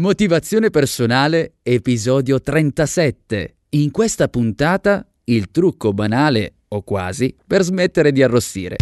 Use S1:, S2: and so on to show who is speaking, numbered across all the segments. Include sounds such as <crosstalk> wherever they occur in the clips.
S1: Motivazione personale, episodio 37. In questa puntata il trucco banale o quasi per smettere di arrossire.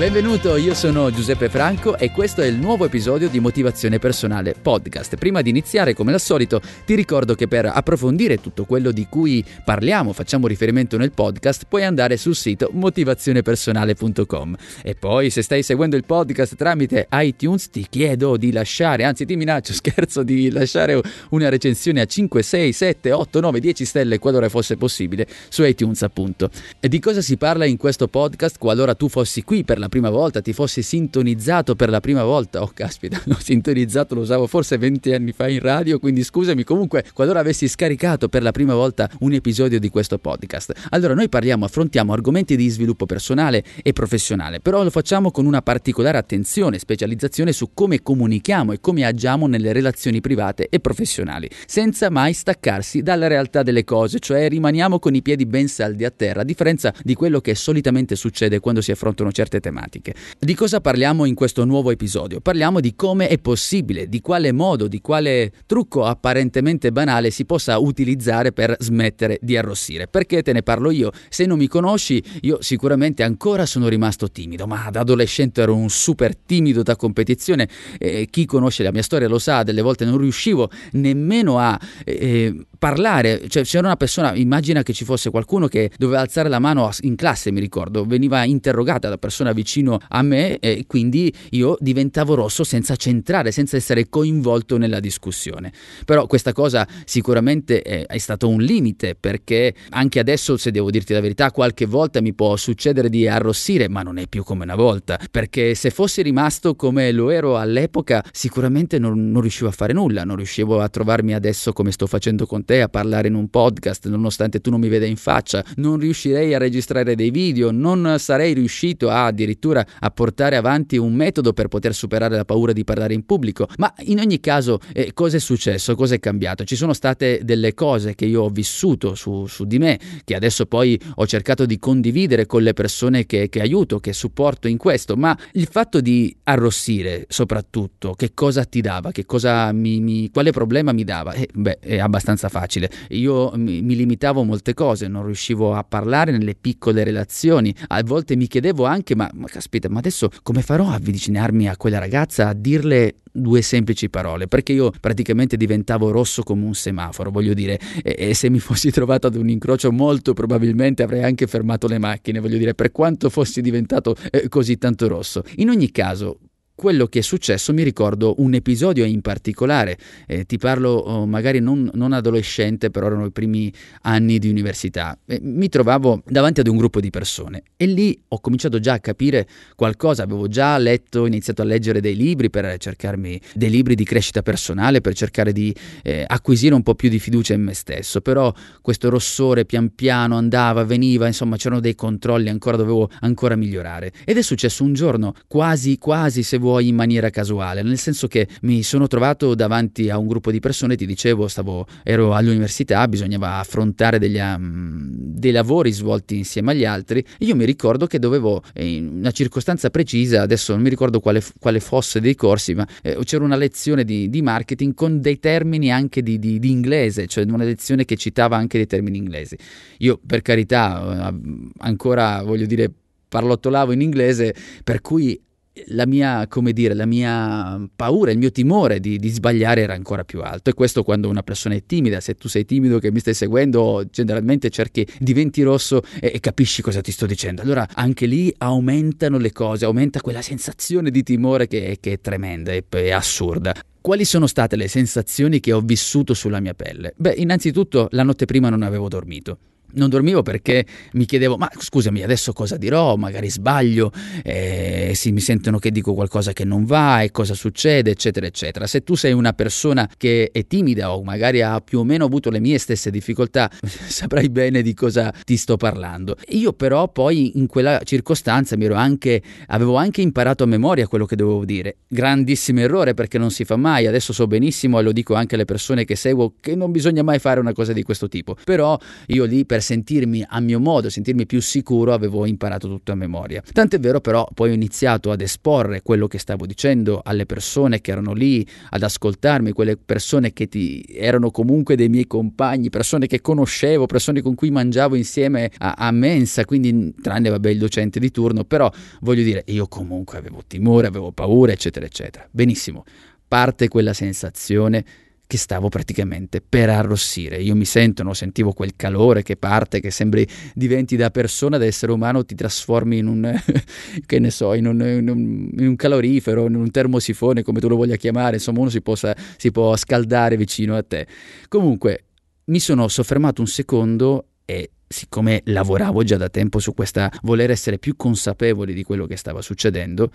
S1: Benvenuto, io sono Giuseppe Franco e questo è il nuovo episodio di Motivazione Personale Podcast. Prima di iniziare, come al solito, ti ricordo che per approfondire tutto quello di cui parliamo, facciamo riferimento nel podcast, puoi andare sul sito motivazionepersonale.com. E poi, se stai seguendo il podcast tramite iTunes, ti chiedo di lasciare, anzi ti minaccio, <laughs> scherzo, di lasciare una recensione a 5, 6, 7, 8, 9, 10 stelle, qualora fosse possibile, su iTunes appunto. E di cosa si parla in questo podcast qualora tu fossi qui per la prima volta, ti fossi sintonizzato per la prima volta, oh caspita, <laughs> l'ho sintonizzato, lo usavo forse 20 anni fa in radio, quindi scusami, comunque qualora avessi scaricato per la prima volta un episodio di questo podcast. Allora noi parliamo, affrontiamo argomenti di sviluppo personale e professionale, però lo facciamo con una particolare attenzione, specializzazione su come comunichiamo e come agiamo nelle relazioni private e professionali, senza mai staccarsi dalla realtà delle cose, cioè rimaniamo con i piedi ben saldi a terra, a differenza di quello che solitamente succede quando si affrontano certe tematiche tematiche. Di cosa parliamo in questo nuovo episodio? Parliamo di come è possibile, di quale modo, di quale trucco apparentemente banale si possa utilizzare per smettere di arrossire. Perché te ne parlo io? Se non mi conosci, io sicuramente ancora sono rimasto timido, ma da adolescente ero un super timido da competizione. Eh, chi conosce la mia storia lo sa, delle volte non riuscivo nemmeno a eh, parlare, cioè c'era una persona, immagina che ci fosse qualcuno che doveva alzare la mano in classe, mi ricordo, veniva interrogata da persona vicino a me e quindi io diventavo rosso senza centrare, senza essere coinvolto nella discussione. Però questa cosa sicuramente è, è stato un limite perché anche adesso, se devo dirti la verità, qualche volta mi può succedere di arrossire, ma non è più come una volta, perché se fossi rimasto come lo ero all'epoca, sicuramente non, non riuscivo a fare nulla, non riuscivo a trovarmi adesso come sto facendo con te a parlare in un podcast, nonostante tu non mi veda in faccia, non riuscirei a registrare dei video, non sarei riuscito a, addirittura a portare avanti un metodo per poter superare la paura di parlare in pubblico. Ma in ogni caso, eh, cosa è successo? Cosa è cambiato? Ci sono state delle cose che io ho vissuto su, su di me, che adesso poi ho cercato di condividere con le persone che, che aiuto, che supporto in questo, ma il fatto di arrossire soprattutto, che cosa ti dava? Che cosa mi, mi, quale problema mi dava? Eh, beh, è abbastanza facile facile. Io mi, mi limitavo a molte cose, non riuscivo a parlare nelle piccole relazioni. A volte mi chiedevo anche, ma, ma caspita, ma adesso come farò a avvicinarmi a quella ragazza, a dirle due semplici parole, perché io praticamente diventavo rosso come un semaforo, voglio dire, e, e, se mi fossi <laughs> trovato ad un incrocio molto probabilmente avrei anche fermato le macchine, voglio dire, per quanto fossi diventato eh, così tanto rosso. In ogni caso, quello che è successo mi ricordo un episodio in particolare, eh, ti parlo oh, magari non, non, adolescente, però erano i primi anni di università. Eh, mi trovavo davanti ad un gruppo di persone e lì ho cominciato già a capire qualcosa, avevo già letto, iniziato a leggere dei libri per cercarmi dei libri di crescita personale, per cercare di eh, acquisire un po' più di fiducia in me stesso, però questo rossore pian piano andava, veniva, insomma c'erano dei controlli, ancora dovevo ancora migliorare. Ed è successo un giorno, quasi quasi se vuoi vuoi in maniera casuale, nel senso che mi sono trovato davanti a un gruppo di persone, ti dicevo, stavo, ero all'università, bisognava affrontare degli, um, dei lavori svolti insieme agli altri, io mi ricordo che dovevo, in una circostanza precisa, adesso non mi ricordo quale, quale fosse dei corsi, ma eh, c'era una lezione di, di, marketing con dei termini anche di, di, di, inglese, cioè una lezione che citava anche dei termini inglesi. Io per carità, eh, ancora voglio dire, parlottolavo in inglese, per cui la mia, come dire, la mia paura, il mio timore di, di, sbagliare era ancora più alto. E questo quando una persona è timida, se tu sei timido che mi stai seguendo, generalmente cerchi, diventi rosso e, e capisci cosa ti sto dicendo. Allora anche lì aumentano le cose, aumenta quella sensazione di timore che, che è tremenda e è assurda. Quali sono state le sensazioni che ho vissuto sulla mia pelle? Beh, innanzitutto la notte prima non avevo dormito. Non dormivo perché mi chiedevo, ma scusami, adesso cosa dirò? Magari sbaglio, eh, sì, mi sentono che dico qualcosa che non va e cosa succede, eccetera, eccetera. Se tu sei una persona che è timida o magari ha più o meno avuto le mie stesse difficoltà, <laughs> saprai bene di cosa ti sto parlando. Io però poi in quella circostanza anche, avevo anche imparato a memoria quello che dovevo dire. Grandissimo errore perché non si fa mai, adesso so benissimo e lo dico anche alle persone che seguo che non bisogna mai fare una cosa di questo tipo. Però io lì per per sentirmi a mio modo, sentirmi più sicuro, avevo imparato tutto a memoria. Tant'è vero però poi ho iniziato ad esporre quello che stavo dicendo alle persone che erano lì ad ascoltarmi, quelle persone che ti, erano comunque dei miei compagni, persone che conoscevo, persone con cui mangiavo insieme a, a mensa, quindi tranne vabbè il docente di turno, però voglio dire, io comunque avevo timore, avevo paura, eccetera, eccetera. Benissimo, parte quella sensazione che stavo praticamente per arrossire. Io mi sento, no? sentivo quel calore che parte, che sembri diventi da persona, da essere umano, ti trasformi in un, <laughs> che ne so, in un, in un, in un calorifero, in un termosifone, come tu lo voglia chiamare, insomma uno si, possa, si può scaldare vicino a te. Comunque mi sono soffermato un secondo e siccome lavoravo già da tempo su questa voler essere più consapevoli di quello che stava succedendo,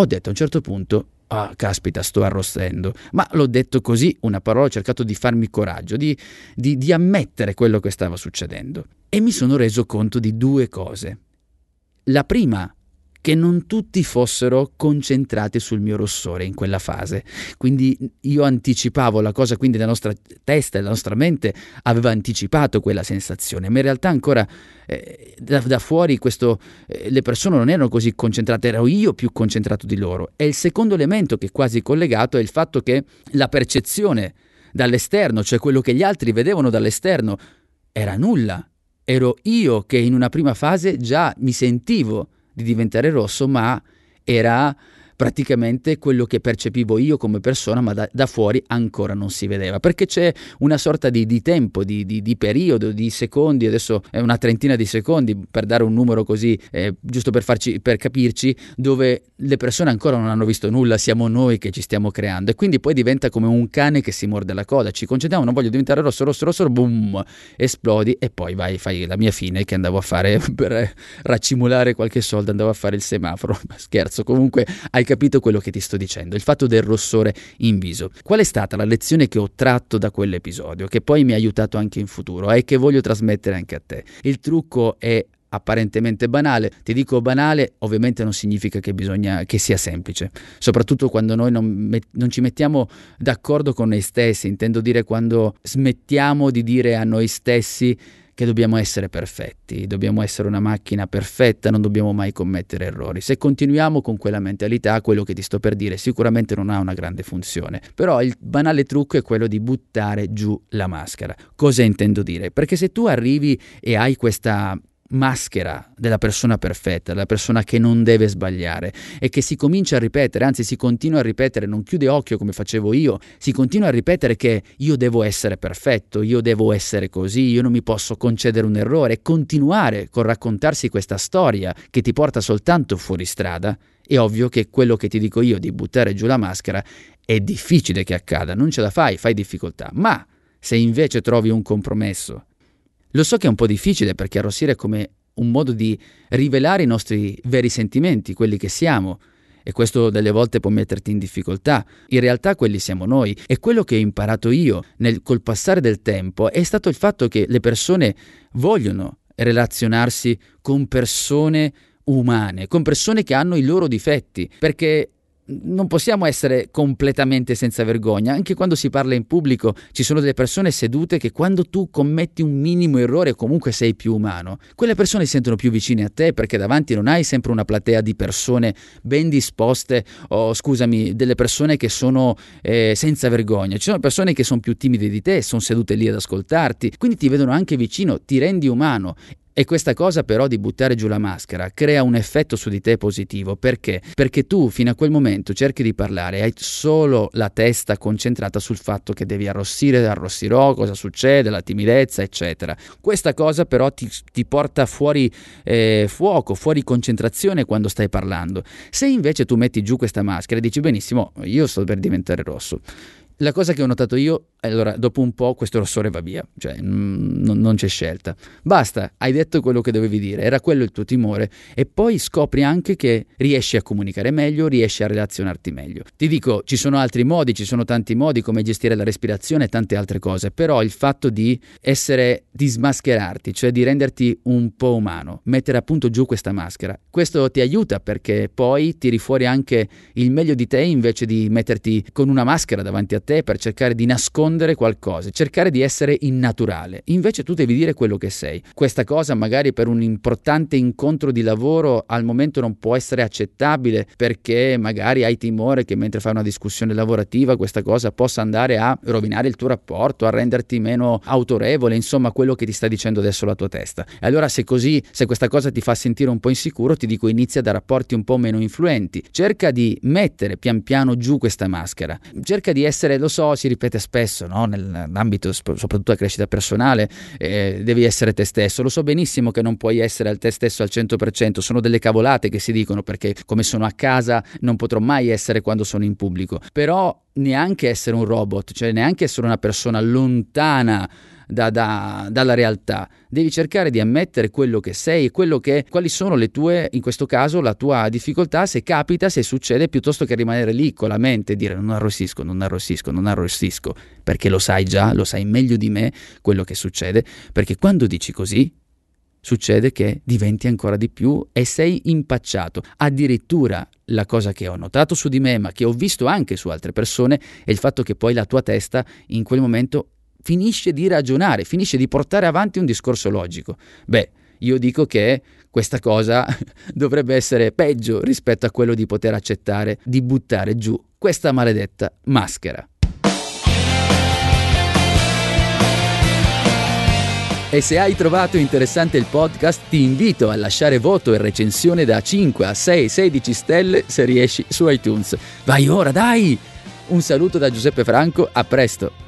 S1: ho detto a un certo punto Ah, caspita, sto arrostendo. Ma l'ho detto così, una parola, ho cercato di farmi coraggio, di, di, di ammettere quello che stava succedendo. E mi sono reso conto di due cose. La prima che non tutti fossero concentrati sul mio rossore in quella fase. Quindi io anticipavo la cosa, quindi la nostra testa e la nostra mente aveva anticipato quella sensazione, ma in realtà ancora eh, da, da, fuori questo, eh, le persone non erano così concentrate, ero io più concentrato di loro. E il secondo elemento che è quasi collegato è il fatto che la percezione dall'esterno, cioè quello che gli altri vedevano dall'esterno, era nulla. Ero io che in una prima fase già mi sentivo di diventare rosso, ma era praticamente quello che percepivo io come persona, ma da, da fuori ancora non si vedeva, perché c'è una sorta di, di tempo, di, di, di, periodo, di secondi, adesso è una trentina di secondi per dare un numero così, eh, giusto per, farci, per capirci, dove le persone ancora non hanno visto nulla, siamo noi che ci stiamo creando. E quindi poi diventa come un cane che si morde la coda, ci concentriamo, non voglio diventare rosso, rosso, rosso, boom, esplodi e poi vai, fai la mia fine che andavo a fare <laughs> per raccimolare qualche soldo, andavo a fare il semaforo, <laughs> scherzo, comunque hai capito quello che ti sto dicendo, il fatto del rossore in viso. Qual è stata la lezione che ho tratto da quell'episodio, che poi mi ha aiutato anche in futuro e che voglio trasmettere anche a te? Il trucco è apparentemente banale. Ti dico banale, ovviamente non significa che, bisogna, che sia semplice, soprattutto quando noi non, met- non, ci mettiamo d'accordo con noi stessi, intendo dire quando smettiamo di dire a noi stessi che dobbiamo essere perfetti, dobbiamo essere una macchina perfetta, non dobbiamo mai commettere errori. Se continuiamo con quella mentalità, quello che ti sto per dire sicuramente non ha una grande funzione. Però il banale trucco è quello di buttare giù la maschera. Cosa intendo dire? Perché se tu arrivi e hai questa maschera della persona perfetta, della persona che non deve sbagliare e che si comincia a ripetere, anzi si continua a ripetere, non chiude occhio come facevo io, si continua a ripetere che io devo essere perfetto, io devo essere così, io non mi posso concedere un errore e continuare con raccontarsi questa storia che ti porta soltanto fuori strada, è ovvio che quello che ti dico io di buttare giù la maschera è difficile che accada, non ce la fai, fai difficoltà, ma se invece trovi un compromesso lo so che è un po' difficile perché arrossire è come un modo di rivelare i nostri veri sentimenti, quelli che siamo, e questo delle volte può metterti in difficoltà. In realtà quelli siamo noi e quello che ho imparato io nel, col passare del tempo è stato il fatto che le persone vogliono relazionarsi con persone umane, con persone che hanno i loro difetti, perché non possiamo essere completamente senza vergogna. Anche quando si parla in pubblico ci sono delle persone sedute che quando tu commetti un minimo errore comunque sei più umano. Quelle persone si sentono più vicine a te perché davanti non hai sempre una platea di persone ben disposte o scusami, delle persone che sono eh, senza vergogna. Ci sono persone che sono più timide di te, sono sedute lì ad ascoltarti, quindi ti vedono anche vicino, ti rendi umano E questa cosa però di buttare giù la maschera crea un effetto su di te positivo. Perché? Perché tu fino a quel momento cerchi di parlare, hai solo la testa concentrata sul fatto che devi arrossire, arrossirò, cosa succede, la timidezza, eccetera. Questa cosa però ti, ti porta fuori eh, fuoco, fuori concentrazione quando stai parlando. Se invece tu metti giù questa maschera e dici benissimo, io sto per diventare rosso la cosa che ho notato io, allora, dopo un po' questo rossore va via, cioè non, non, c'è scelta. Basta, hai detto quello che dovevi dire, era quello il tuo timore e poi scopri anche che riesci a comunicare meglio, riesci a relazionarti meglio. Ti dico, ci sono altri modi, ci sono tanti modi come gestire la respirazione e tante altre cose, però il fatto di essere, di smascherarti, cioè di renderti un po' umano, mettere appunto giù questa maschera, questo ti aiuta perché poi tiri fuori anche il meglio di te invece di metterti con una maschera davanti a te te per cercare di nascondere qualcosa, cercare di essere innaturale. Invece tu devi dire quello che sei. Questa cosa magari per un importante incontro di lavoro al momento non può essere accettabile perché magari hai timore che mentre fai una discussione lavorativa questa cosa possa andare a rovinare il tuo rapporto, a renderti meno autorevole, insomma quello che ti sta dicendo adesso la tua testa. E allora se così, se questa cosa ti fa sentire un po' insicuro, ti dico inizia da rapporti un po' meno influenti. Cerca di mettere pian piano giù questa maschera. Cerca di essere lo so, si ripete spesso no? nell'ambito soprattutto della crescita personale, eh, devi essere te stesso. Lo so benissimo che non puoi essere al te stesso al 100%, sono delle cavolate che si dicono perché come sono a casa non potrò mai essere quando sono in pubblico, però neanche essere un robot, cioè neanche essere una persona lontana da, da, dalla realtà. Devi cercare di ammettere quello che sei, che, quali sono le tue, in questo caso, la tua difficoltà, se capita, se succede, piuttosto che rimanere lì con la mente e dire non arrossisco, non arrossisco, non arrossisco, perché lo sai già, lo sai meglio di me quello che succede, perché quando dici così, succede che diventi ancora di più e sei impacciato. Addirittura la cosa che ho notato su di me, ma che ho visto anche su altre persone, è il fatto che poi la tua testa in quel momento finisce di ragionare, finisce di portare avanti un discorso logico. Beh, io dico che questa cosa <laughs> dovrebbe essere peggio rispetto a quello di poter accettare di buttare giù questa maledetta maschera. E se hai trovato interessante il podcast, ti invito a lasciare voto e recensione da 5 a 6, 16 stelle se riesci su iTunes. Vai ora, dai! Un saluto da Giuseppe Franco, a presto!